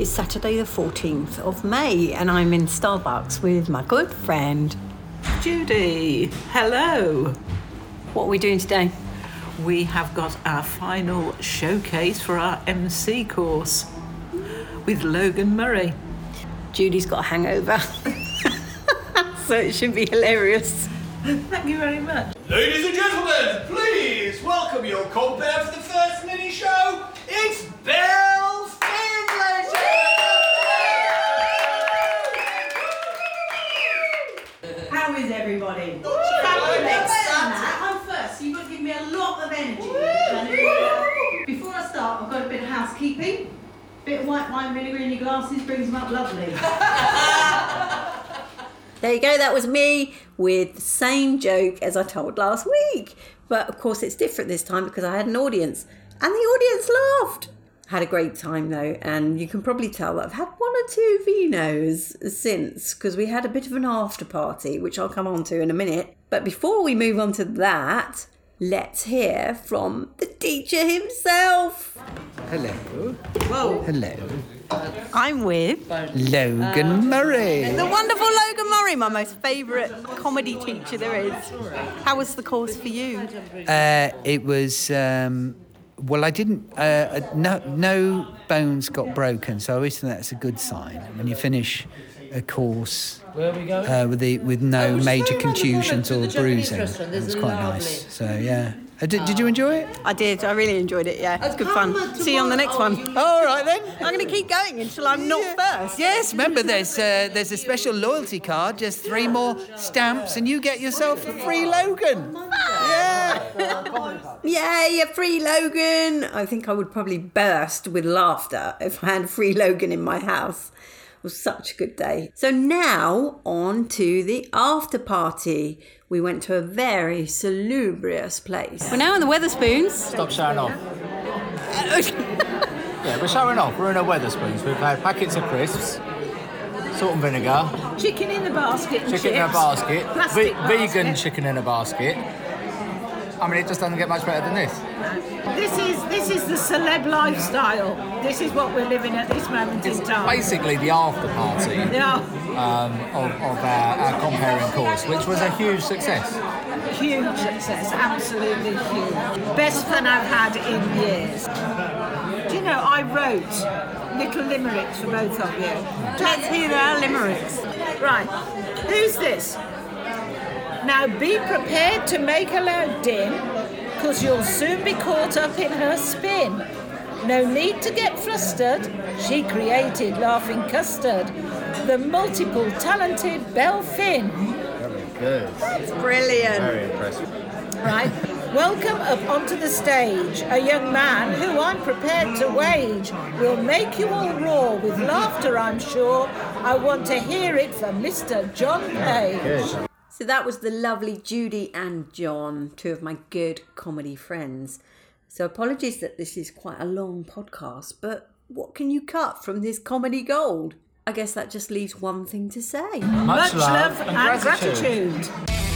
It's Saturday, the 14th of May, and I'm in Starbucks with my good friend. Judy, hello. What are we doing today? We have got our final showcase for our MC course with Logan Murray. Judy's got a hangover, so it should be hilarious. Thank you very much. Ladies and gentlemen, please welcome your compere for the first mini show. It's Belle a lot of energy. Before I start, I've got a bit of housekeeping. Bit of white wine vinegar in your glasses brings them up lovely. There you go, that was me with the same joke as I told last week. But of course, it's different this time because I had an audience, and the audience laughed. Had a great time though, and you can probably tell that I've had one or two vinos since because we had a bit of an after party, which I'll come on to in a minute. But before we move on to that, let's hear from the teacher himself. Hello. Whoa. Hello. I'm with Logan Murray. the wonderful Logan Murray, my most favourite comedy teacher there is. How was the course for you? Uh, it was. Um, well, I didn't. Uh, uh, no, no bones got broken, so I always think that's a good sign when you finish a course uh, with the with no major contusions or bruising. It's quite nice. So yeah. Uh, did, did you enjoy it? I did. I really enjoyed it. Yeah, it's good fun. See you on the next one. All right then. I'm going to keep going until I'm not first. Yes, remember there's uh, there's a special loyalty card. Just three more stamps, and you get yourself a free Logan. Yeah. Yay, a free Logan! I think I would probably burst with laughter if I had a free Logan in my house. It was such a good day. So now on to the after party. We went to a very salubrious place. We're now in the Wetherspoons. Stop showing off. yeah, we're showing off. We're in a Wetherspoons. We've had packets of crisps, salt and vinegar, Chicken in the basket. and chicken in a basket, Plastic ve- vegan chicken in a basket. I mean, it just doesn't get much better than this. This is this is the celeb lifestyle. This is what we're living at this moment in time. Basically, the after party Yeah, um, of, of our, our compering course, which was a huge success. huge success, absolutely huge. Best fun I've had in years. Do you know I wrote little limericks for both of you? Let's hear our limericks. Right, who's this? Now be prepared to make a loud din, cause you'll soon be caught up in her spin. No need to get flustered, she created laughing custard. The multiple talented Belle Finn. Very good. Brilliant. Right. Welcome up onto the stage, a young man who I'm prepared to wage will make you all roar with laughter, I'm sure. I want to hear it from Mr. Jon Page. So that was the lovely Judy and Jon, two of my good comedy friends. So apologies that this is quite a long podcast, but what can you cut from this comedy gold? I guess that just leaves one thing to say. Much love and gratitude.